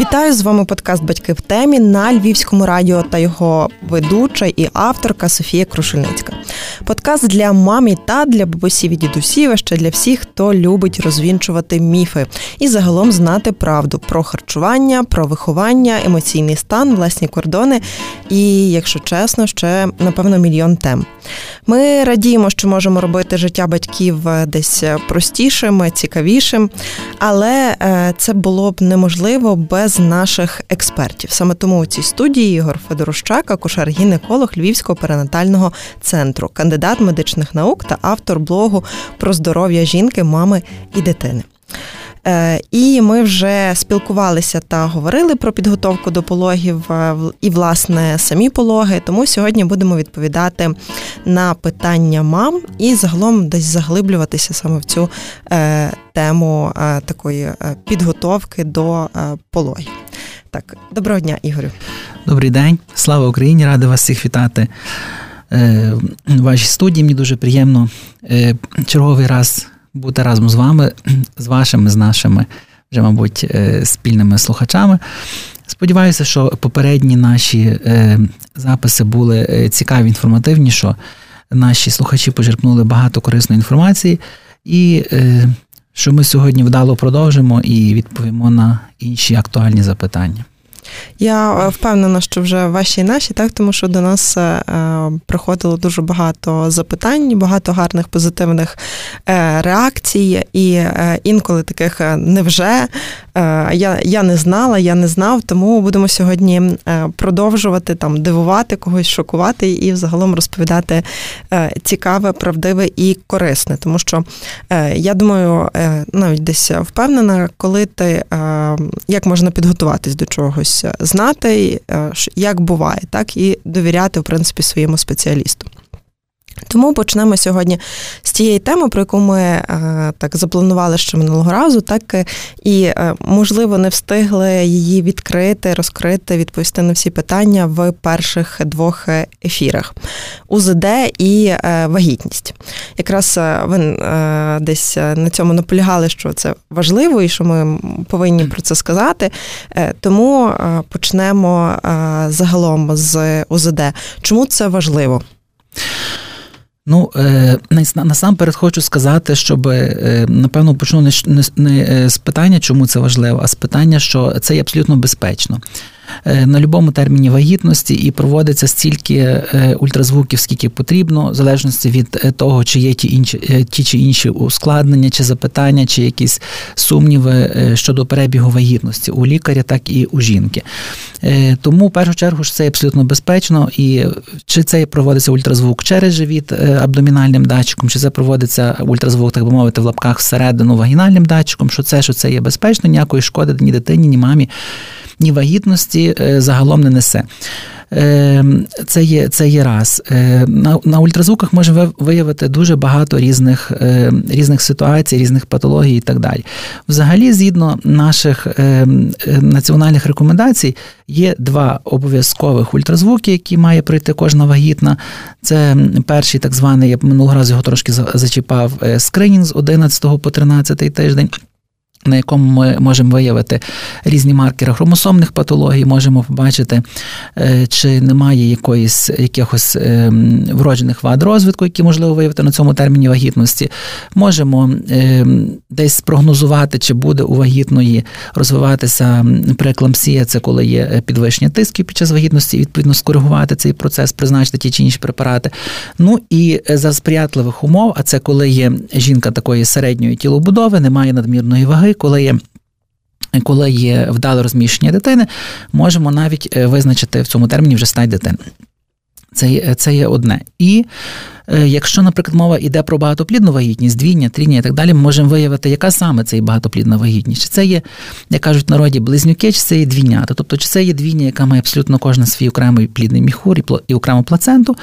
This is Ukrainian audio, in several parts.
Вітаю з вами подкаст Батьки в темі на Львівському радіо та його ведуча і авторка Софія Крушельницька. Подкаст для мам і та для бабусів і дідусів, а ще для всіх, хто любить розвінчувати міфи і загалом знати правду про харчування, про виховання, емоційний стан, власні кордони і, якщо чесно, ще напевно мільйон тем. Ми радіємо, що можемо робити життя батьків десь простішим, цікавішим, але е, це було б неможливо без наших експертів. Саме тому у цій студії Ігор Федорощак, акушер-гінеколог Львівського перинатального центру, кандидат медичних наук та автор блогу про здоров'я жінки, мами і дитини. Е, і ми вже спілкувалися та говорили про підготовку до пологів е, і, власне, самі пологи. Тому сьогодні будемо відповідати на питання мам і загалом десь заглиблюватися саме в цю е, тему такої підготовки до пологів. Так, доброго дня, Ігорю. Добрий день, слава Україні! Радий вас всіх вітати. В вашій студії мені дуже приємно черговий раз бути разом з вами, з вашими, з нашими вже, мабуть, е, спільними слухачами. Сподіваюся, що попередні наші е, записи були е, цікаві, інформативні, що наші слухачі почерпнули багато корисної інформації, і що ми сьогодні вдало продовжимо і відповімо на інші актуальні запитання. Я е, впевнена, що вже ваші і наші, так тому що до нас е, е, приходило дуже багато запитань, багато гарних позитивних реакцій, і інколи таких невже я я не знала, я не знав. Тому будемо сьогодні продовжувати там дивувати когось, шокувати і взагалом розповідати цікаве, правдиве і корисне. Тому що я думаю, навіть десь впевнена, коли ти як можна підготуватись до чогось знати, е, як буває, так і довіряти в принципі своєму спеціалісту. Тому почнемо сьогодні з тієї теми, про яку ми е, так запланували ще минулого разу, так е, і е, можливо не встигли її відкрити, розкрити, відповісти на всі питання в перших двох ефірах: УЗД і вагітність. Якраз ви десь на цьому наполягали, що це важливо і що ми повинні про це сказати. Тому почнемо загалом з УЗД. Чому це важливо? Ну е, насамперед хочу сказати, щоб е, напевно почну не е, з питання, чому це важливо, а з питання, що це є абсолютно безпечно. Е, на будь-якому терміні вагітності і проводиться стільки е, ультразвуків, скільки потрібно, в залежності від е, того, чи є ті інші ті чи інші ускладнення, чи запитання, чи якісь сумніви щодо перебігу вагітності у лікаря, так і у жінки. Тому в першу чергу це абсолютно безпечно, і чи це проводиться ультразвук через живіт абдомінальним датчиком, чи це проводиться ультразвук, так би мовити, в лапках всередину вагінальним датчиком, що це що це є безпечно, ніякої шкоди ні дитині, ні мамі ні вагітності е, загалом не несе. Е, це є це є раз. Е, на на ультразвуках можемо виявити дуже багато різних різних ситуацій, різних патологій і так далі. Взагалі, згідно наших національних рекомендацій, є два обов'язкових ультразвуки, які має пройти кожна вагітна. Це перший так званий, я минулого разу його трошки зачіпав, скринінг з 11 по 13 тиждень на якому ми можемо виявити різні маркери хромосомних патологій, можемо побачити, е, чи немає якоїсь якихось ем, вроджених вад розвитку, які можливо виявити на цьому терміні вагітності. Можемо ем, десь спрогнозувати, чи буде у вагітної розвиватися прееклампсія, це коли є підвищення тисків під час вагітності, і відповідно скоригувати цей процес, призначити ті чи інші препарати. Ну і за сприятливих умов, а це коли є жінка такої середньої тілобудови, немає надмірної ваги коли є. Коли є вдале розміщення дитини, можемо навіть е, визначити в цьому терміні вже стать дитини. Це це є одне. І е, якщо, наприклад, мова йде про багатоплідну вагітність, двійня, трійня і так далі, ми можемо виявити, яка саме це є багатоплідна вагітність. Чи це є, як кажуть в народі, близнюки, чи це є двійнята. Тобто, чи це є двійня, яка має абсолютно кожна свій окремий плідний міхур і окрему плаценту,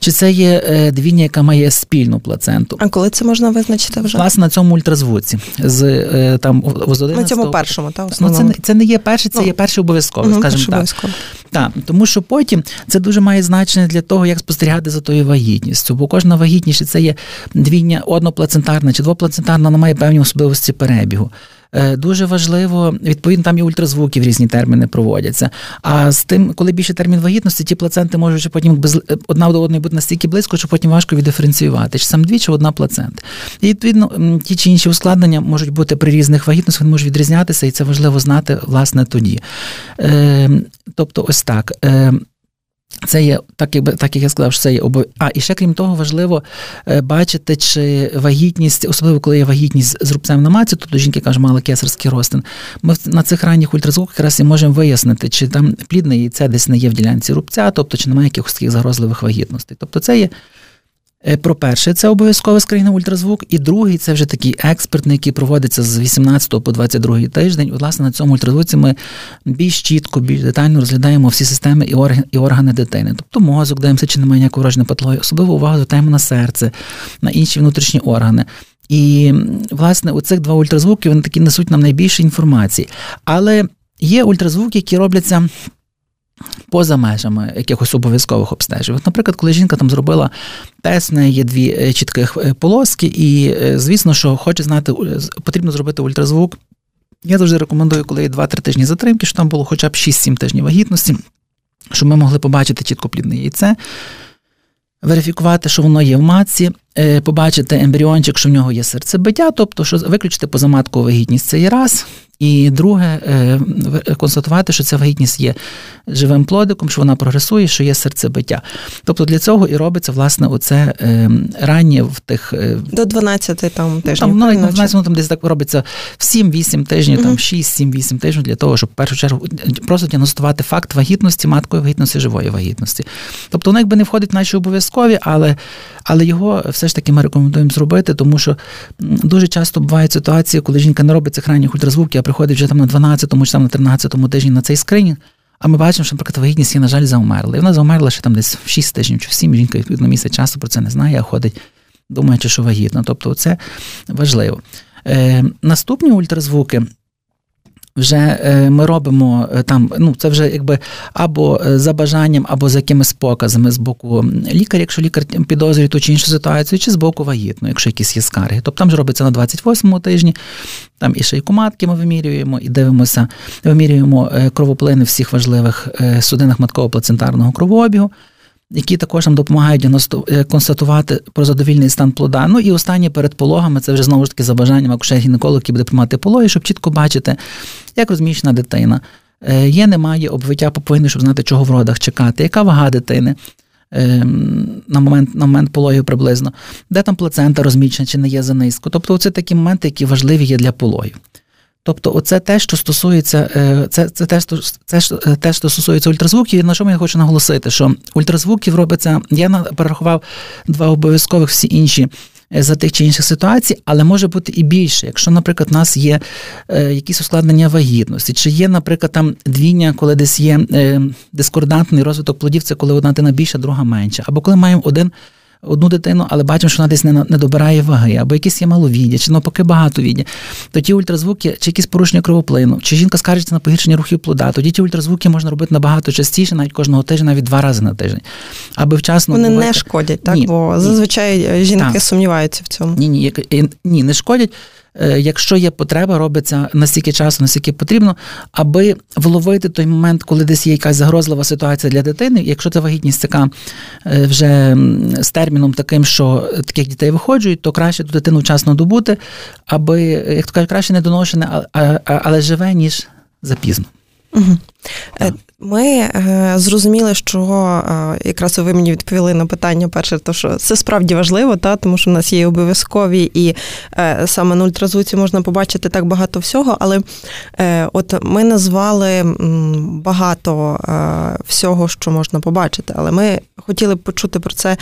чи це є е, двійня, яка має спільну плаценту. А коли це можна визначити вже? Власне, на цьому ультразвуці. З, е, там, з 11 На цьому першому, так? Ну, це, це не є перший, це ну, є перший обов'язково, угу, скажімо так. Обов'язково. Так, тому що потім це дуже має значення для того, як спостерігати за тою вагітністю. Бо кожна вагітність це є двійня одноплацентарна чи двоплацентарна, вона має певні особливості перебігу. Е, дуже важливо, відповідно, там і ультразвуки в різні терміни проводяться. А з тим, коли більше термін вагітності, ті плаценти можуть потім без е, одна до одної бути настільки близько, що потім важко віддиференціювати, чи сам дві, чи одна плацента. І відповідно ті чи інші ускладнення можуть бути при різних вагітностях, вони можуть відрізнятися, і це важливо знати власне тоді. Е, Тобто, ось так. Це є, так якби так як я сказав, що це є обов... А і ще крім того, важливо е, бачити, чи вагітність, особливо коли є вагітність з рубцем на маці, тобто жінки кажуть, мали кесарський розтин. Ми на цих ранніх ультразвуках якраз і можемо вияснити, чи там плідне яйце десь не є в ділянці рубця, тобто чи немає якихось таких загрозливих вагітностей. Тобто це є про перше, це обов'язково скринінг ультразвук, і другий це вже такий експертний, який проводиться з 18 по 22 тиждень. власне, на цьому ультразвуці ми більш чітко, більш детально розглядаємо всі системи і органи, і органи дитини. Тобто мозок, дивимося, чи немає ніякого враження патології, особливо увагу звертаємо на серце, на інші внутрішні органи. І, власне, оцих два ультразвуки вони такі несуть нам найбільше інформації. Але є ультразвуки, які робляться поза межами якихось обов'язкових обстежень. Наприклад, коли жінка там зробила тест, неї є дві е, чітких е, полоски, і, е, звісно, що хоче знати, потрібно зробити ультразвук. Я завжди рекомендую, коли є 2-3 тижні затримки, щоб там було хоча б 6-7 тижнів вагітності, щоб ми могли побачити чітко плідне яйце, верифікувати, що воно є в матці, побачити ембріончик, що в нього є серцебиття, тобто що виключити позаматкову вагітність це є раз. І друге, е, констатувати, що ця вагітність є живим плодиком, що вона прогресує, що є серцебиття. Тобто для цього і робиться власне оце е, раннє в тих е, до 12 там тижнів. Там, ну, 12, ну, там десь так робиться в 7-8 тижнів, там 6-7-8 тижнів для того, щоб в першу чергу просто діагностувати факт вагітності, маткої вагітності, живої вагітності. Тобто воно якби не входить в наші обов'язкові, але але його все ж таки ми рекомендуємо зробити, тому що дуже часто бувають ситуації, коли жінка не робить цих ранніх ультразвуків, приходить вже там на 12-му чи там на 13-му тижні на цей скринінг, а ми бачимо, що, наприклад, вагітність є, на жаль, заумерла. І вона заумерла ще там десь в 6 тижнів чи в 7, жінка відповідно місяць часу про це не знає, а ходить, думаючи, що вагітна. Тобто це важливо. Е, Наступні ультразвуки вже е, ми робимо е, там, ну це вже якби або е, за бажанням, або за якимись показами з боку лікаря, якщо лікар підозрює ту чи іншу ситуацію, чи з боку вагітної, якщо якісь є скарги. Тобто там ж робиться на 28-му тижні, там і шийку матки ми вимірюємо і дивимося, вимірюємо кровоплини всіх важливих судинах матково-плацентарного кровообігу які також нам допомагають е, констатувати про задовільний стан плода. Ну і останнє перед пологами це вже знову ж таки за бажанням акушер гінеколог який буде приймати пологи, щоб чітко бачити, як розміщена дитина. Е, є, немає обвиття поповини, щоб знати, чого в родах чекати, яка вага дитини. Ем, на момент на момент пологів приблизно, де там плацента розміщена, чи не є занизько. Тобто, це такі моменти, які важливі є для пологів. Тобто, оце те, що стосується, е, це це те, що, це е, те, що стосується ультразвуків, і на чому я хочу наголосити, що ультразвуків робиться, я перерахував два обов'язкових всі інші. Е, за тих чи інших ситуацій, але може бути і більше. Якщо, наприклад, у нас є якісь ускладнення вагітності, чи є, наприклад, там двійня, коли десь є дискордантний розвиток плодів, це коли одна дитина більша, друга менша, або коли маємо один одну дитину, але бачимо, що вона десь не не добирає ваги, або якісь є маловіддя, чи навпаки багатовіддя, то ті ультразвуки, чи якісь порушення кровоплину, чи жінка скаржиться на погіршення рухів плода, тоді ті ультразвуки можна робити набагато частіше, навіть кожного тижня, навіть два рази на тиждень. Аби вчасно Вони бувати... не шкодять, так? Ні, Бо зазвичай жінки так. сумніваються в цьому. Ні, ні, ні, не шкодять. Е, якщо є потреба, робиться настільки часу, наскільки потрібно, аби вловити той момент, коли десь є якась загрозлива ситуація для дитини. Якщо це вагітність така е, вже з терміном таким, що таких дітей виходжують, то краще ту дитину вчасно добути, аби як то кажуть, краще не доношене, але живе, ніж запізно. Угу. Ми е, зрозуміли, що е, якраз ви мені відповіли на питання перше, то що це справді важливо, та тому що в нас є обов'язкові, і е, саме на ультразвуці можна побачити так багато всього. Але от ми назвали багато всього, що можна побачити, але ми хотіли б почути про це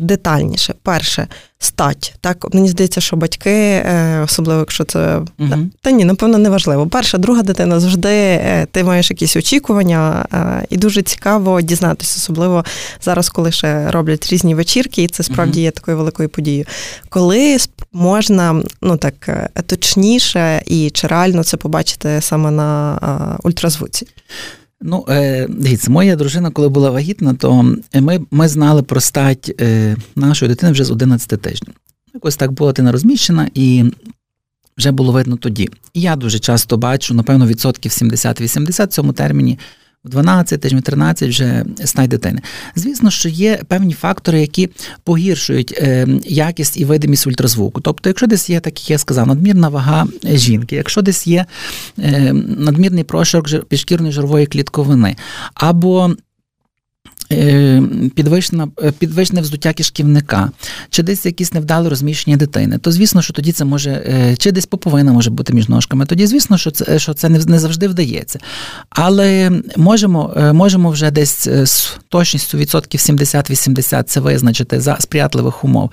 детальніше. Перше, стать. Так, мені здається, що батьки, особливо якщо це угу. та, та ні, напевно, не важливо. Перша, друга дитина завжди ти маєш якісь очікування дослідження, і дуже цікаво дізнатися, особливо зараз, коли ще роблять різні вечірки, і це справді є такою великою подією. Коли можна ну так точніше і чи реально це побачити саме на ультразвуці? Ну, е, дивіться, моя дружина, коли була вагітна, то ми ми знали про стать е, нашої дитини вже з 11 тижнів. Якось так була дитина розміщена, і вже було видно тоді. І я дуже часто бачу, напевно, відсотків 70-80 в цьому терміні. В 12 тижнів, 13 вже стать дитини. Звісно, що є певні фактори, які погіршують е, якість і видимість ультразвуку. Тобто, якщо десь є, так як я сказав, надмірна вага жінки, якщо десь є е, надмірний прошарок підшкірної жирової клітковини, або підвищена, е, підвищене вздуття кишківника, чи десь якісь невдале розміщення дитини, то звісно, що тоді це може, е, чи десь поповина може бути між ножками. Тоді, звісно, що це що це не завжди вдається. Але можемо можемо вже десь з точністю відсотків 70-80 це визначити за сприятливих умов.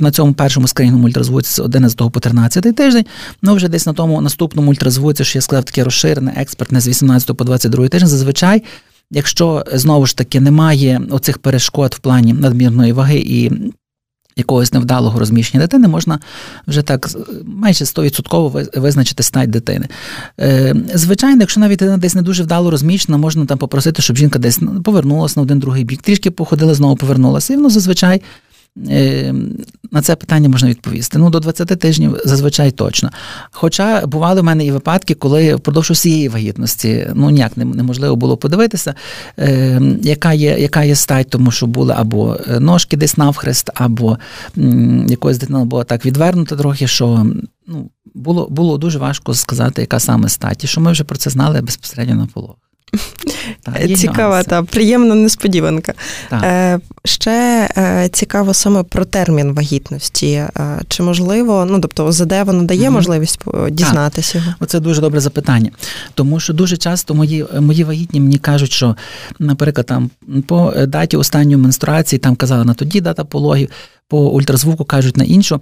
На цьому першому скриніному ультразвуці з 11 по 13 тиждень, ну вже десь на тому наступному ультразвуці, що я сказав, таке розширене, експертне з 18 по 22 тиждень, зазвичай Якщо знову ж таки немає оцих перешкод в плані надмірної ваги і якогось невдалого розміщення дитини, можна вже так майже 100% визначити стать дитини. Е, звичайно, якщо навіть дитина десь не дуже вдало розміщена, можна там попросити, щоб жінка десь повернулася на один другий бік, трішки походила, знову повернулася. І воно зазвичай на це питання можна відповісти. Ну, до 20 тижнів зазвичай точно. Хоча бували в мене і випадки, коли впродовж усієї вагітності ну ніяк неможливо було подивитися, е, яка є яка є стать, тому що були або е, ножки десь навхрест, або м, якось дитина була так відвернута трохи, що ну, було було дуже важко сказати, яка саме стать, і що ми вже про це знали безпосередньо на полог. Так, Цікава та приємна несподіванка. Так. Е, Ще е, цікаво саме про термін вагітності. Е, чи можливо, ну тобто ОЗД воно дає угу. можливість дізнатися? його? Оце дуже добре запитання. Тому що дуже часто мої мої вагітні мені кажуть, що, наприклад, там по даті останньої менструації там казали на тоді дата пологів по ультразвуку кажуть на іншу.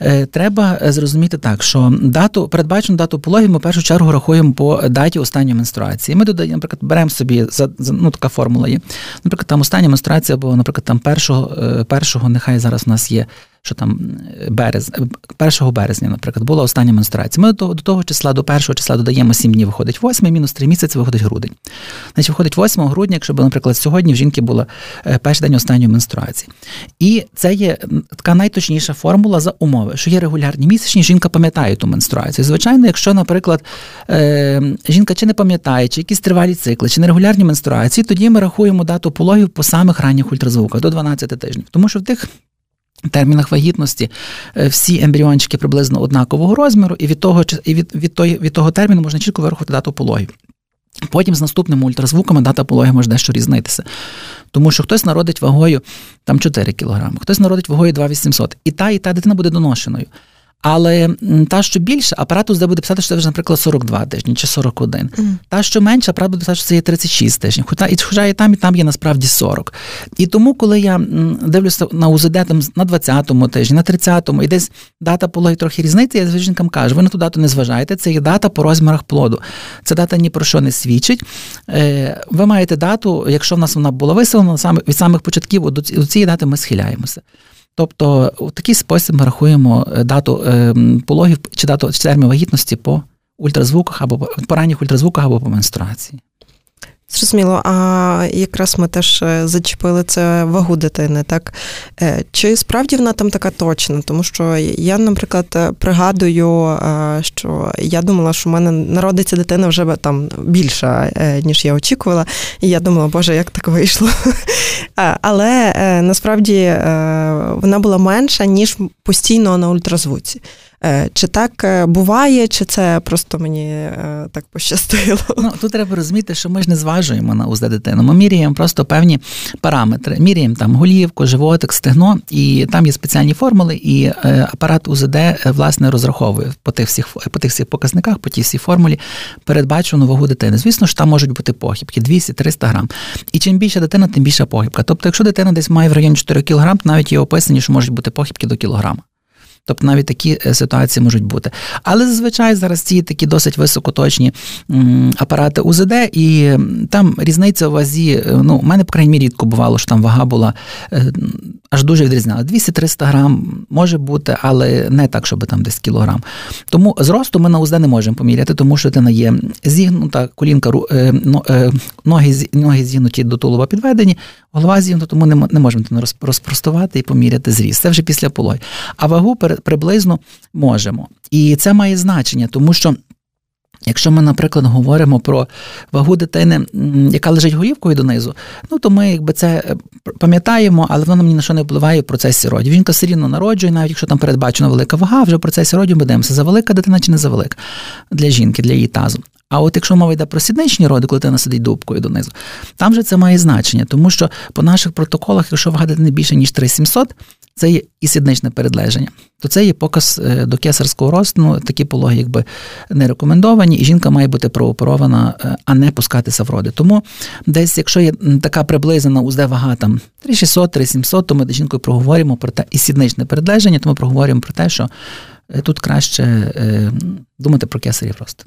Е, треба зрозуміти так, що дату передбачену дату пологів ми в першу чергу рахуємо по даті останньої менструації. Ми додаємо, наприклад, беремо собі за ну така формула є. Наприклад, там остання менструація, або, наприклад, там першого, е, першого, нехай зараз у нас є що там берез, 1 березня, наприклад, була остання менструація. Ми до до того числа, до першого числа додаємо 7 днів, виходить 8, мінус 3 місяці, виходить грудень. Значить, виходить 8 грудня, якщо б, наприклад, сьогодні в жінки була е, перший день останньої менструації. І це є така найточніша формула за умови, що є регулярні місячні, жінка пам'ятає ту менструацію. Звичайно, якщо, наприклад, е, жінка чи не пам'ятає, чи якісь тривалі цикли, чи нерегулярні менструації, тоді ми рахуємо дату пологів по самих ранніх ультразвуках до 12 тижнів. Тому що в тих термінах вагітності е, всі ембріончики приблизно однакового розміру, і від того і від, від, той, від того терміну можна чітко вирахувати дату пологів. Потім з наступними ультразвуками дата пологів може дещо різнитися. Тому що хтось народить вагою там 4 кг, хтось народить вагою 2,800. І та, і та дитина буде доношеною. Але та, що більше, апарат УЗД буде писати, що це вже, наприклад, 42 тижні чи 41. Mm. Та, що менше, апарат буде писати, що це є 36 тижнів. Хоча і хоча і там, і там є насправді 40. І тому, коли я дивлюся на УЗД там на 20-му тижні, на 30-му, і десь дата пологи трохи різниця, я жінкам кажу, ви на ту дату не зважаєте, це є дата по розмірах плоду. Ця дата ні про що не свідчить. Е, ви маєте дату, якщо в нас вона була виселена, від самих початків, до цієї дати ми схиляємося. Тобто, у такий спосіб ми рахуємо е, дату е, пологів чи дату термін вагітності по ультразвуках або по ранніх ультразвуках або по менструації. Зрозуміло, а якраз ми теж е, зачепили це вагу дитини, так? Чи справді вона там така точна? Тому що я, наприклад, пригадую, що я думала, що в мене народиться дитина вже там більша, ніж я очікувала. І я думала, боже, як так вийшло? Але насправді вона була менша, ніж постійно на ультразвуці. Е, чи так е, буває, чи це просто мені е, так пощастило? Ну тут треба розуміти, що ми ж не зважуємо на УЗД дитину. Ми міряємо просто певні параметри. Міряємо там голівку, животик, стегно, і там є спеціальні формули, і апарат УЗД власне розраховує по тих всіх по тих всіх показниках, по тій всій формулі передбачену вагу дитини. Звісно ж, там можуть бути похибки 200-300 грам. І чим більша дитина, тим більша похибка. Тобто, якщо дитина десь має в районі 4 кг, навіть є описані, що можуть бути похибки до кілограма. Тобто навіть такі е, ситуації можуть бути. Але зазвичай зараз ці такі досить високоточні апарати УЗД, і там різниця у вазі. Е, ну, у мене, по крайній мірі, рідко бувало, що там вага була е, аж дуже відрізняла. 200-300 грам може бути, але не так, щоб там десь кілограм. Тому зросту ми на УЗД не можемо поміряти, тому що дитина є зігнута, колінка, ноги ноги зігнуті до тулуба підведені, голова зігнута, тому не можемо розпростувати і поміряти зріст. Це вже після пологи. А вагу приблизно можемо. І це має значення, тому що. Якщо ми, наприклад, говоримо про вагу дитини, яка лежить голівкою донизу, ну то ми якби це е, пам'ятаємо, але воно ні на що не впливає в процесі родів. Жінка все рівно народжує, навіть якщо там передбачена велика вага, вже в процесі родів ми дивимося, за велика дитина чи не за велика для жінки, для її тазу. А от якщо мова йде про сідничні роди, коли дитина сидить дубкою донизу, там же це має значення, тому що по наших протоколах, якщо вага дитини більше ніж 3700, це є і сідничне передлеження, то це є показ е, до кесарського розтину, такі пологи якби не рекомендовані, і жінка має бути прооперована, е, а не пускатися в роди. Тому десь, якщо є така приблизна УЗД вага там 3600-3700, то ми з жінкою проговоримо про те і сідничне передлеження, то ми проговоримо про те, що е, тут краще думати про кесарів рост.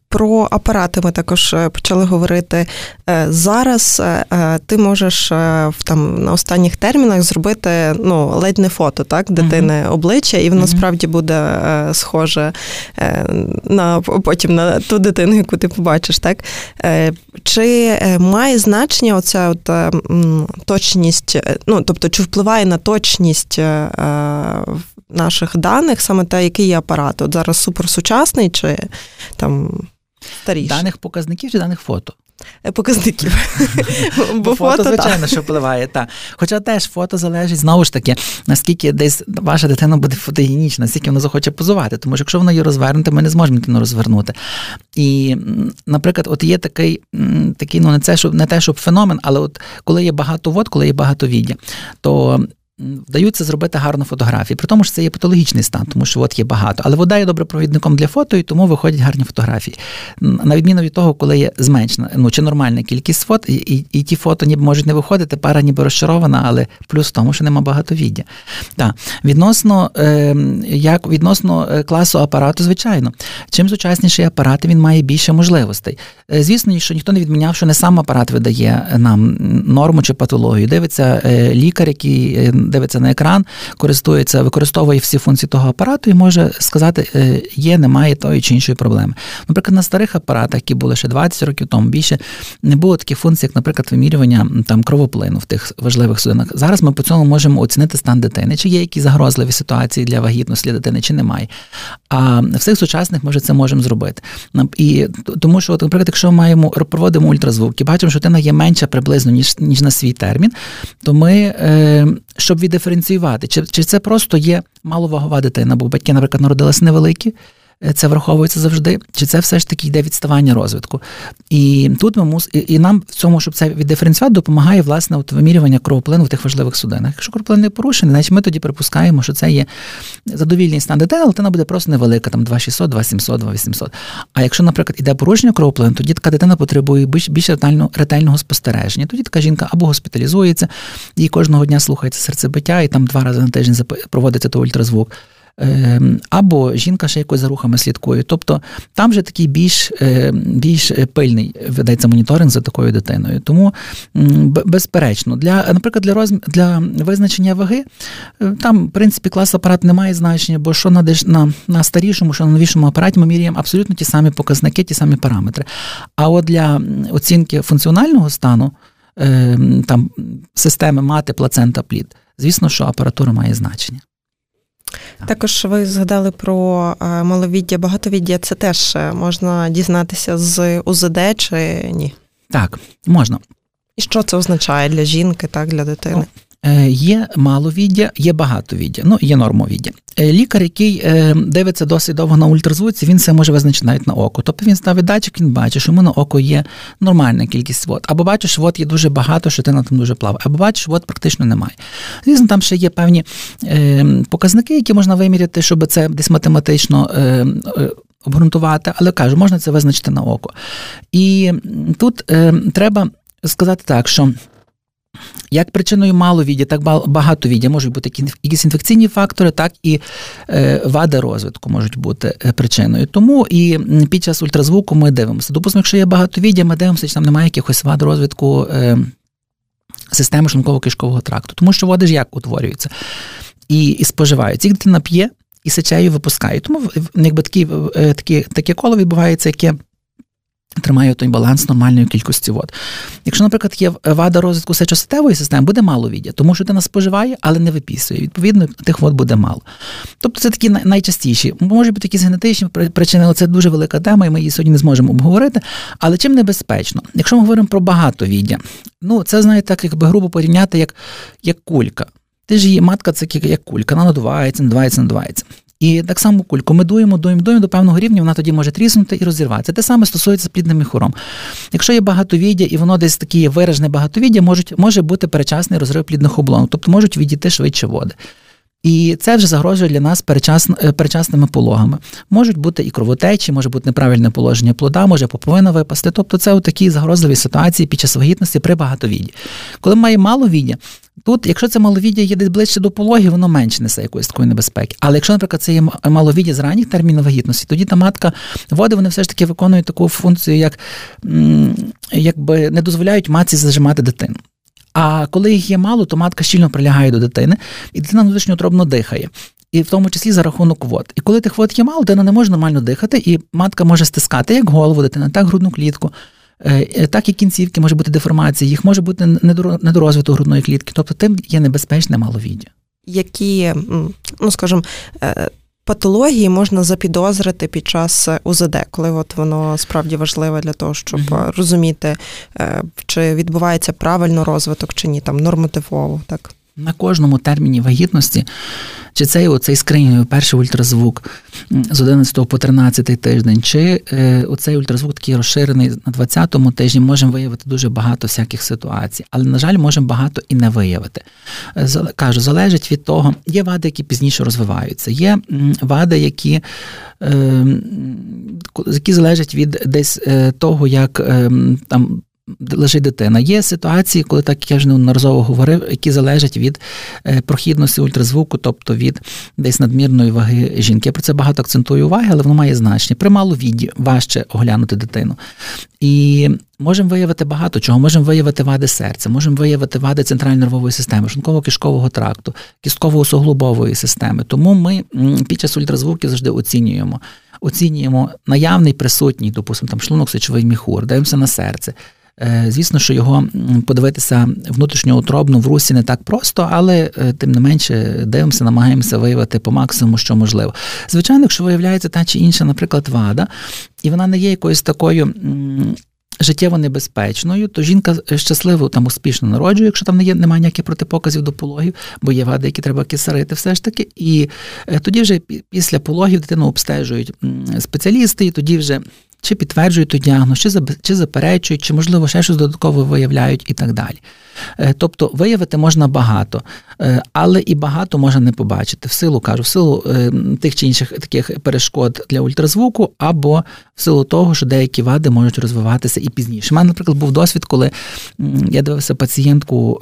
про апарати ми також е, почали говорити. Е, зараз ти можеш там на останніх термінах зробити ну, ледь не фото так, дитини uh-huh. обличчя, і воно uh-huh. справді буде схоже на потім на ту дитину, яку ти побачиш. так? Чи має значення оця от, точність, ну тобто, чи впливає на точність наших даних саме те, який є апарат? От зараз суперсучасний чи там старіший? Даних показників чи даних фото? Е, показників. Бо фото, звичайно, що впливає. Та. Хоча теж фото залежить знову ж таки, наскільки десь ваша дитина буде фотогенічна, наскільки вона захоче позувати. Тому що якщо вона її розвернути, ми не зможемо дитину розвернути. І, наприклад, от є такий, такий ну не це, щоб не те, щоб феномен, але от коли є багато вод, коли є багато віддя, то вдаються зробити гарну фотографію. При тому що це є патологічний стан, тому що от є багато. Але вода є добре провідником для фото, і тому виходять гарні фотографії. На відміну від того, коли є зменшена ну чи нормальна кількість фото, і, і, і ті фото ніби можуть не виходити, пара ніби розчарована, але плюс в тому, що нема багатовіддя. Так, відносно е, як відносно е, класу апарату, звичайно, чим сучасніший апарат, він має більше можливостей. Е, звісно, що ніхто не відміняв, що не сам апарат видає нам норму чи патологію. Дивиться е, лікар, який е, дивиться на екран, користується, використовує всі функції того апарату і може сказати, е, є, немає тої чи іншої проблеми. Наприклад, на старих апаратах, які були ще 20 років тому більше, не було таких функцій, як, наприклад, вимірювання там кровоплину в тих важливих судинах. Зараз ми по цьому можемо оцінити стан дитини, чи є якісь загрозливі ситуації для вагітності дитини, чи немає. А в цих сучасних ми вже це можемо зробити. І тому, що, наприклад, якщо маємо проводимо ультразвук і бачимо, що дитина є менша приблизно ніж ніж на свій термін, то ми, е, щоб віддиференціювати, чи чи це просто є маловагова дитина, бо батьки, наприклад, народились невеликі, це враховується завжди, чи це все ж таки йде відставання розвитку. І тут ми мус... і нам в цьому, щоб це віддиференціювати, допомагає власне от вимірювання кровоплину в тих важливих судинах. Якщо кровоплин не порушений, значить ми тоді припускаємо, що це є задовільний стан дитини, але дитина буде просто невелика, там 2600, 2700, 2800. А якщо, наприклад, іде порушення кровоплину, тоді така дитина потребує більш, більш ретельно, ретельного спостереження. Тоді така жінка або госпіталізується, їй кожного дня слухається серцебиття, і там два рази на тиждень проводиться то ультразвук. Ем, або жінка ще якось за рухами слідкує. Тобто там вже такий більш е, більш пильний ведеться моніторинг за такою дитиною. Тому, безперечно, для, наприклад, для розм... для визначення ваги, е, там, в принципі, клас апарат не має значення, бо що на на, на старішому, що на новішому апараті ми міряємо абсолютно ті самі показники, ті самі параметри. А от для оцінки функціонального стану ем, там системи мати, плацента, плід, звісно, що апаратура має значення. Також ви згадали про е, маловіддя, багатовіддя. Це теж е, можна дізнатися з УЗД чи ні? Так, можна. І що це означає для жінки, так, для дитини? Ну, є маловіддя, є багатовіддя, ну є нормовіддя. Е, лікар, який е, дивиться досить довго на ультразвуці, він це може визначити навіть на око. Тобто він ставить датчик, він бачить, що йому на око є нормальна кількість вод. Або бачиш, вод є дуже багато, що ти на там дуже плаває, або бачиш, вод практично немає. Звісно, там ще є певні показники, які можна виміряти, щоб це десь математично. Обґрунтувати, але кажу, можна це визначити на око. І тут е, треба сказати так, що як причиною маловіддя, так багатовіддя можуть бути якісь інфекційні фактори, так і е, вади розвитку можуть бути е, причиною. Тому і під час ультразвуку ми дивимося. Допустимо, якщо є багатовіддя, ми дивимося, чи там немає якихось вад розвитку е, системи шлунково-кишкового тракту, тому що води ж як утворюються і і споживаються. Їх дитина п'є і сечею випускає. Тому якби такі, такі, таке коло відбувається, яке тримає той баланс нормальної кількості вод. Якщо, наприклад, є вада розвитку сечостатевої системи, буде мало віддя, тому що дитина споживає, але не випісує. Відповідно, тих вод буде мало. Тобто це такі найчастіші. Може бути якісь генетичні причини, але це дуже велика тема, і ми її сьогодні не зможемо обговорити. Але чим небезпечно? Якщо ми говоримо про багатовіддя, ну це знаєте, так якби грубо порівняти, як як кулька. Ти ж її матка, це як кулька, вона надувається, надувається, надувається. І так само кульку ми дуємо, дуємо, дуємо до певного рівня, вона тоді може тріснути і розірватися. Те саме стосується з плідним міхуром. Якщо є багатовіддя і воно десь таке виражене багатовіддя, можуть, може бути перечасний розрив плідних облонок, тобто можуть відійти швидше води. І це вже загрожує для нас перечасно, е, перечасними пологами. Можуть бути і кровотечі, може бути неправильне положення плода, може поповина випасти. Тобто це такі загрозливі ситуації під час вагітності при багатовідді. Коли має маловіддя, тут, якщо це маловіддя є десь ближче до пологи, воно менше несе якоїсь такої небезпеки. Але якщо, наприклад, це є маловіддя з ранніх термінів вагітності, тоді та матка води вони все ж таки виконують таку функцію, як якби не дозволяють матці зажимати дитину. А коли їх є мало, то матка щільно прилягає до дитини, і дитина внутрішньотробно дихає. І в тому числі за рахунок вод. І коли тих вод є мало, дитина не може нормально дихати, і матка може стискати як голову дитини, так грудну клітку, так і кінцівки, може бути деформація, їх може бути недорозвиток грудної клітки. Тобто тим є небезпечне маловіддя. Які, ну скажімо, е, патології можна запідозрити під час УЗД, коли от воно справді важливе для того, щоб uh розуміти, е, чи відбувається правильно розвиток, чи ні, там нормативово, так. На кожному терміні вагітності чи це оцей скринінг, перший ультразвук з 11 по 13 тиждень, чи е, оцей ультразвук такий розширений на 20-му тижні, можемо виявити дуже багато всяких ситуацій, але, на жаль, можемо багато і не виявити. Е, кажу, залежить від того, є вади, які пізніше розвиваються, є вади, які е, які залежать від десь того, як там лежить дитина. Є ситуації, коли так я вже неодноразово говорив, які залежать від е, прохідності ультразвуку, тобто від десь надмірної ваги жінки. Я про це багато акцентую уваги, але воно має значення. При маловіді важче оглянути дитину. І можемо виявити багато чого. Можемо виявити вади серця, можемо виявити вади центральної нервової системи, шлунково-кишкового тракту, кістково-суглобової системи. Тому ми під час ультразвуків завжди оцінюємо. Оцінюємо наявний присутній, допустимо, там шлунок сечовий міхур, дивимося на серце. Е, звісно, що його подивитися внутрішньоутробно в русі не так просто, але е, тим не менше дивимося, намагаємося виявити по максимуму, що можливо. Звичайно, якщо виявляється та чи інша, наприклад, вада, і вона не є якоюсь такою. Життєво небезпечною, то жінка щасливо там успішно народжує, якщо там не є, немає ніяких протипоказів до пологів, бо є вади, які треба кисарити, все ж таки. І е, тоді вже після пологів дитину обстежують спеціалісти, і тоді вже чи підтверджують той діагноз, чи чи заперечують, чи, можливо, ще щось додатково виявляють і так далі. Е, тобто виявити можна багато, е, але і багато можна не побачити. В силу кажу, в силу е, тих чи інших таких перешкод для ультразвуку, або в силу того, що деякі вади можуть розвиватися і пізніше. У мене, наприклад, був досвід, коли я дивився пацієнтку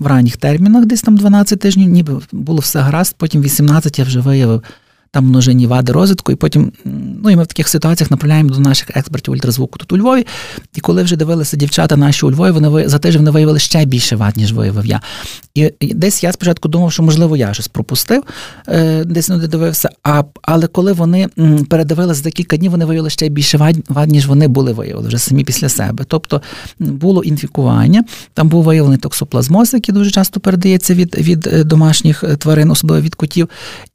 в ранніх термінах, десь там 12 тижнів, ніби було все гаразд, потім 18 я вже виявив там множинні вади розвитку, і потім ну і ми в таких ситуаціях направляємо до наших експертів ультразвуку тут у Львові. І коли вже дивилися дівчата наші у Львові, вони за тиждень вони виявили ще більше вад, ніж виявив я. І десь я спочатку думав, що можливо я щось пропустив, е, десь не дивився. А але коли вони передивилися за кілька днів, вони виявили ще більше вад, вад, ніж вони були виявили вже самі після себе. Тобто було інфікування, там був виявлений токсоплазмоз, який дуже часто передається від від е, домашніх е, тварин, особливо від котів,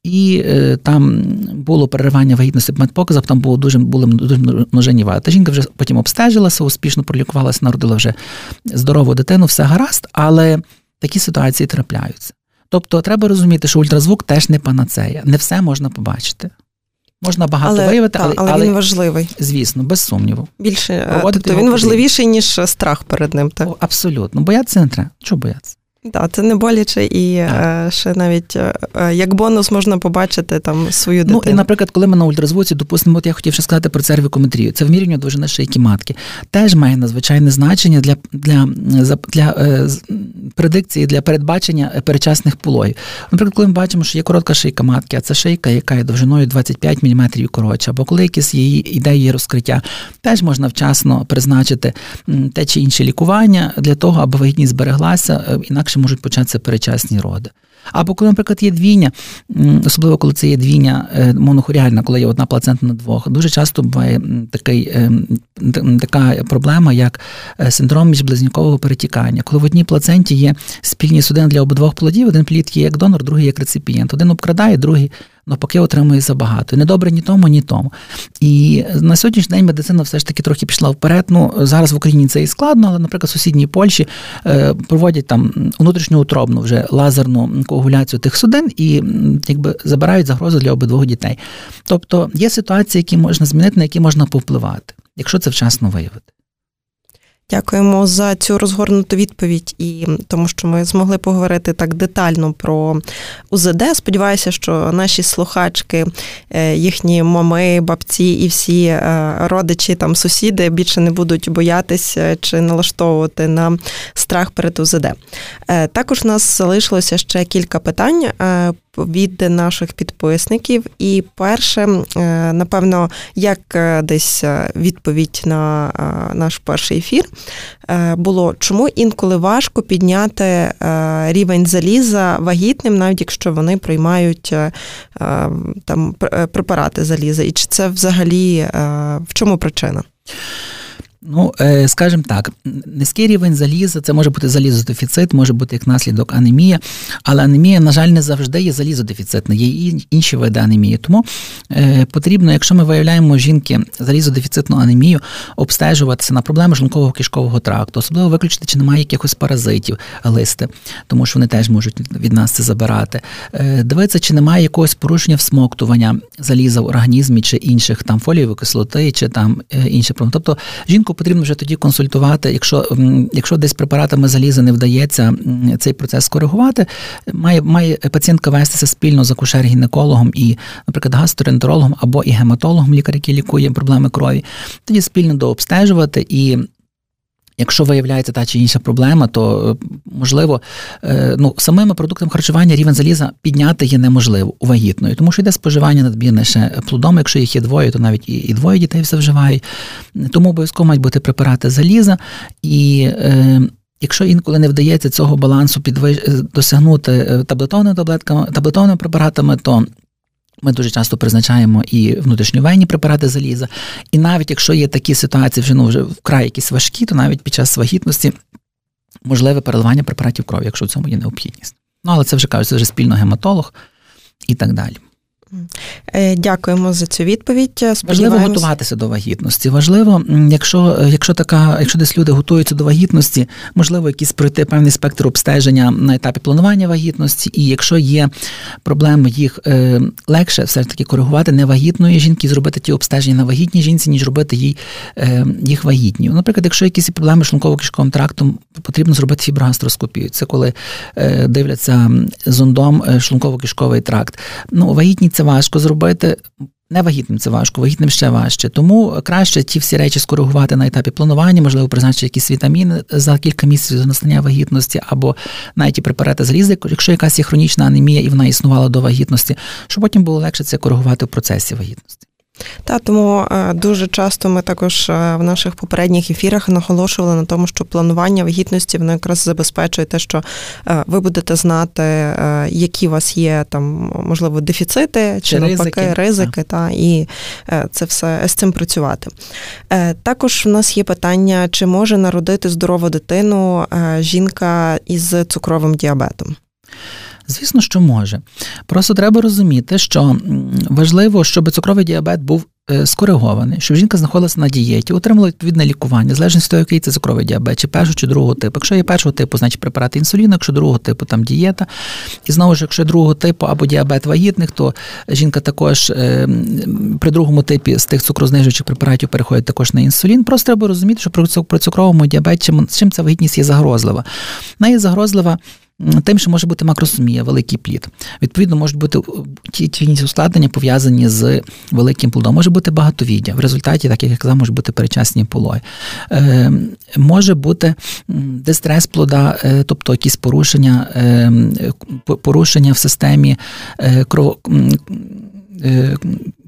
і там там було переривання вагітності по там було дуже були дуже множинні вади. Та жінка вже потім обстежилася, успішно пролікувалася, народила вже здорову дитину, все гаразд, але такі ситуації трапляються. Тобто треба розуміти, що ультразвук теж не панацея, не все можна побачити. Можна багато але, виявити, але, але, але він важливий. Звісно, без сумніву. Більше тобто він важливіший, ніж страх перед ним. так? О, абсолютно. Боятися не треба. Чого боятися? Так, це не боляче, і е, ще навіть е, е, як бонус можна побачити там свою дитину. Ну і, наприклад, коли ми на ультразвуці, допустимо, от я хотів ще сказати про цервікометрію. Це вимірювання довжини шийки матки. Теж має надзвичайне значення для для, для, для е, предикції, для передбачення перечасних пологів. Наприклад, коли ми бачимо, що є коротка шийка матки, а це шийка, яка є довжиною 25 мм і коротше, або коли якісь її ідеї розкриття, теж можна вчасно призначити те чи інше лікування для того, аби вагітність збереглася, інакше інакше можуть початися перечасні роди. Або коли, наприклад, є двійня, особливо коли це є двійня е, монохоріальна, коли є одна плацента на двох, дуже часто буває такий, е, така проблема, як е, синдром міжблизнюкового перетікання, коли в одній плаценті є спільні судини для обидвох плодів, один плід є як донор, другий як реципієнт. Один обкрадає, другий навпаки отримує забагато. Недобре ні тому, ні тому. І на сьогоднішній день медицина все ж таки трохи пішла вперед. Ну зараз в Україні це і складно, але, наприклад, в сусідній Польщі е, проводять там внутрішньоутробну вже лазерну коагуляцію тих судин і якби забирають загрозу для обидвох дітей. Тобто є ситуації, які можна змінити, на які можна повпливати, якщо це вчасно виявити. Дякуємо за цю розгорнуту відповідь і тому, що ми змогли поговорити так детально про УЗД. Сподіваюся, що наші слухачки, е, їхні мами, бабці і всі е, родичі, там сусіди більше не будуть боятися чи налаштовувати на страх перед УЗД. Е, також у нас залишилося ще кілька питань від наших підписників. І перше, е, напевно, як е, десь е, відповідь на наш перший ефір було, чому інколи важко підняти рівень заліза вагітним, навіть якщо вони приймають там препарати заліза, і чи це взагалі в чому причина? Ну, е, скажімо так, низький рівень заліза, це може бути залізодефіцит, може бути як наслідок анемія, але анемія, на жаль, не завжди є залізодефіцитна, є інші види анемії. Тому е, потрібно, якщо ми виявляємо жінки залізодефіцитну анемію, обстежуватися на проблеми шлункового кишкового тракту, особливо виключити, чи немає якихось паразитів листи, тому що вони теж можуть від нас це забирати. Е, дивитися, чи немає якогось порушення всмоктування заліза в організмі, чи інших там фолієвої кислоти, чи там інші проблеми. Тобто жінку потрібно вже тоді консультувати. Якщо якщо десь препаратами заліза не вдається цей процес скоригувати, має має пацієнтка вестися спільно з акушер-гінекологом і, наприклад, гастроентерологом або і гематологом, лікар, який лікує проблеми крові, тоді спільно дообстежувати і Якщо виявляється та чи інша проблема, то е, можливо е, ну, самими продуктами харчування рівень заліза підняти є неможливо у вагітної, тому що йде споживання надмірне ще плодом. Якщо їх є двоє, то навіть і, і двоє дітей все вживають. Тому обов'язково мають бути препарати заліза і. Е, Якщо інколи не вдається цього балансу підвищ... Е, досягнути таблетовними таблетками, таблетовними препаратами, то ми дуже часто призначаємо і внутрішньовенні препарати заліза. І навіть якщо є такі ситуації, вже ну вже вкрай якісь важкі, то навіть під час вагітності можливе переливання препаратів крові, якщо в цьому є необхідність. Ну але це вже кажуть, це вже спільно гематолог і так далі. Е, дякуємо за цю відповідь. Важливо готуватися до вагітності. Важливо, якщо якщо така, якщо десь люди готуються до вагітності, можливо, якісь пройти певний спектр обстеження на етапі планування вагітності, і якщо є проблеми, їх е, легше все ж таки коригувати невагітної жінки, зробити ті обстеження на вагітній жінці, ніж робити їй е, їх вагітні. Наприклад, якщо якісь проблеми шлунково кишковим трактом, потрібно зробити фіброгастроскопію. Це коли е, дивляться зондом е, шлунково-кишковий тракт. Ну, вагітні це важко зробити. Невагітним це важко, вагітним ще важче. Тому краще ті всі речі скоригувати на етапі планування, можливо, призначити якісь вітаміни за кілька місяців до настання вагітності, або навіть і препарати заліза, якщо якась є хронічна анемія і вона існувала до вагітності, щоб потім було легше це коригувати в процесі вагітності. Та тому е, дуже часто ми також е, в наших попередніх ефірах наголошували на тому, що планування вагітності воно якраз забезпечує те, що е, ви будете знати, які у вас є там можливо дефіцити чи, чи навпаки ризики, ризики та і це все з цим працювати. Також в нас є питання, чи може народити здорову дитину жінка із цукровим діабетом. Звісно, що може. Просто треба розуміти, що важливо, щоб цукровий діабет був е, скоригований, щоб жінка знаходилася на дієті, отримала відповідне лікування, залежно від того, який це цукровий діабет, чи першого, чи другого типу. Якщо є першого типу, значить препарати інсуліну, якщо другого типу, там дієта. І знову ж, якщо другого типу або діабет вагітних, то жінка також е, при другому типі з тих цукрознижуючих препаратів переходить також на інсулін. Просто треба розуміти, що при цукровому діабеті чим, чим ця вагітність є загрозлива. Вона є загрозлива тим, що може бути макросомія, великий плід. Відповідно, можуть бути ті ті ускладнення пов'язані з великим плодом. Може бути багатовіддя. В результаті, так як я казав, можуть бути перечасні пологи. Е, Може бути дистрес плода, е, тобто якісь порушення, е, порушення в системі е, кров. Е,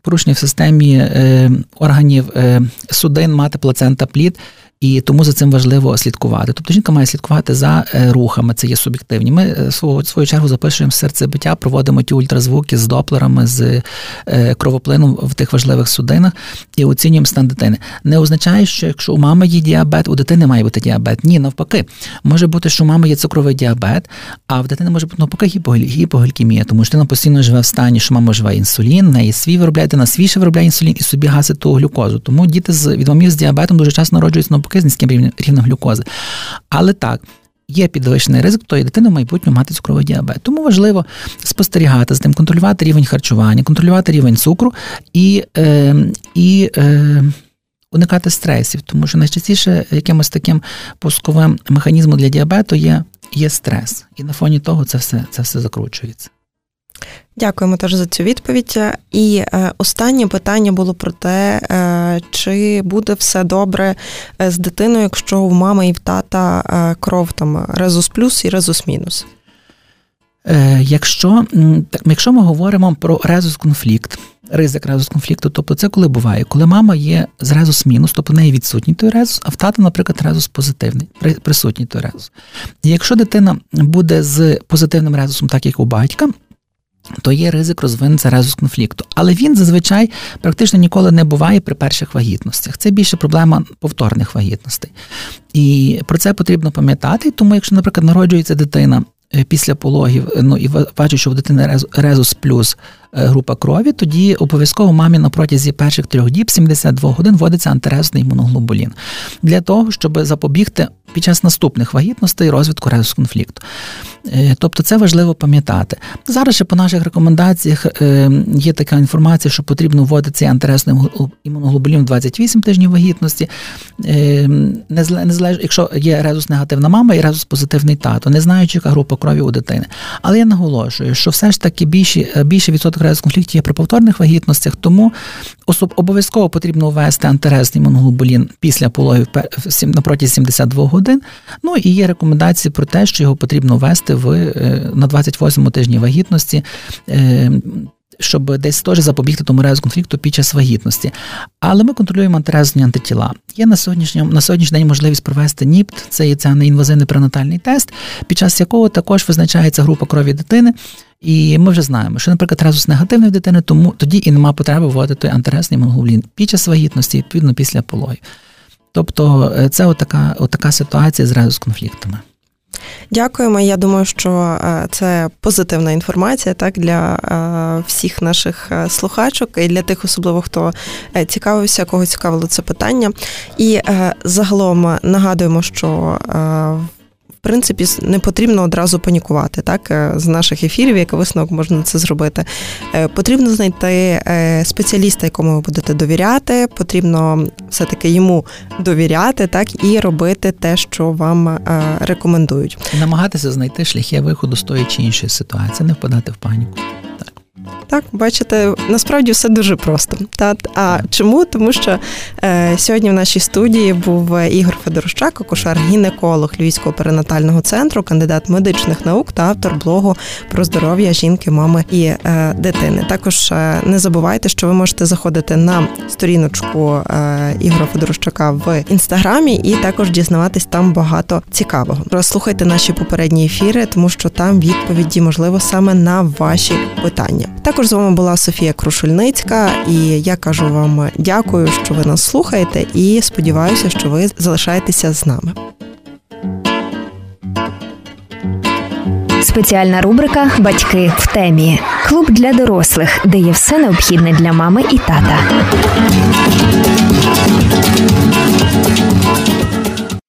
порушення в системі е, органів судин, мати плацента плід, і тому за цим важливо слідкувати. Тобто жінка має слідкувати за е, рухами, це є суб'єктивні. Ми е, свого свою чергу запишуємо серцебиття, проводимо ті ультразвуки з доплерами, з е, кровоплином в тих важливих судинах і оцінюємо стан дитини. Не означає, що якщо у мами є діабет, у дитини має бути діабет. Ні, навпаки, може бути, що у мами є цукровий діабет, а в дитини може бути навпаки гіпоглікемія, тому що дитина постійно живе в стані, що мама живе інсулін, неї свій виробляє, дитина свій виробляє інсулін і собі гасить ту глюкозу. Тому діти з від мамів з діабетом дуже часто народжуються навпаки навпаки з низьким рівнем глюкози. Але так. Є підвищений ризик тої дитини в майбутньому мати цукровий діабет. Тому важливо спостерігати з тим, контролювати рівень харчування, контролювати рівень цукру і е, і е, уникати стресів, тому що найчастіше якимось таким пусковим механізмом для діабету є є стрес. І на фоні того це все, це все закручується. Дякуємо теж за цю відповідь. І е, останнє питання було про те, е, чи буде все добре е, з дитиною, якщо у мами і в тата кров там резус плюс і резус мінус. Якщо так, якщо ми говоримо про резус конфлікт, ризик резус конфлікту, тобто це коли буває, коли мама є з резус мінус, тобто в неї відсутній той резус, а в тата, наприклад, резус позитивний, присутній той резус. І якщо дитина буде з позитивним резусом, так як у батька, то є ризик розвинутися резус конфлікту. Але він зазвичай практично ніколи не буває при перших вагітностях. Це більше проблема повторних вагітностей. І про це потрібно пам'ятати. Тому, якщо, наприклад, народжується дитина е, після пологів, ну і бачу, що в дитини резус плюс Е, група крові, тоді обов'язково мамі на протязі перших трьох діб 72 годин вводиться антирезний імуноглобулін для того, щоб запобігти під час наступних вагітностей розвитку резус-конфлікту. Е, тобто це важливо пам'ятати. Зараз ще по наших рекомендаціях е, є така інформація, що потрібно вводити цей антирезний імуноглобулін в 28 тижнів вагітності. Незалежно, якщо є резус негативна мама і резус позитивний тато, не знаючи, яка група крові у дитини. Але я наголошую, що все ж таки більший більше відсоток резус конфліктів є при повторних вагітностях, тому особ обов'язково потрібно ввести антирезний моноглобулін після пологів протязі 72 годин. Ну і є рекомендації про те, що його потрібно ввести в е, на 28-му тижні вагітності. Е, щоб десь теж запобігти тому резу конфлікту під час вагітності. Але ми контролюємо антирезні антитіла. Є на сьогоднішній на сьогоднішній день можливість провести НІПТ, це є це неінвазивний пренатальний тест, під час якого також визначається група крові дитини. І ми вже знаємо, що, наприклад, резус негативний в дитини, тому тоді і нема потреби вводити антирезний моноглобулін під час вагітності, відповідно після пологів. Тобто е, це отака, отака ситуація з конфліктами. Дякуємо. Я думаю, що е, це позитивна інформація так для е, всіх наших слухачок і для тих, особливо хто цікавився, кого цікавило це питання. І загалом нагадуємо, що принципі не потрібно одразу панікувати. Так е, з наших ефірів, як висновок можна це зробити. Е, потрібно знайти е, спеціаліста, якому ви будете довіряти. Потрібно все-таки йому довіряти, так і робити те, що вам рекомендують. Намагатися знайти шляхи виходу з тої чи іншої ситуації, не впадати в паніку. Так, бачите, насправді все дуже просто. Та а чому? Тому що е, сьогодні в нашій студії був Ігор Федорощак, акушер-гінеколог Львівського перинатального центру, кандидат медичних наук та автор блогу про здоров'я жінки, мами і е, дитини. Також е, не забувайте, що ви можете заходити на сторіночку е, Ігора Федорощака в інстаграмі і також дізнаватись там багато цікавого. Розслухайте наші попередні ефіри, тому що там відповіді можливо саме на ваші питання. Також з вами була Софія Крушельницька, і я кажу вам дякую, що ви нас слухаєте, і сподіваюся, що ви залишаєтеся з нами. Спеціальна рубрика Батьки в темі. Клуб для дорослих, де є все необхідне для мами і тата.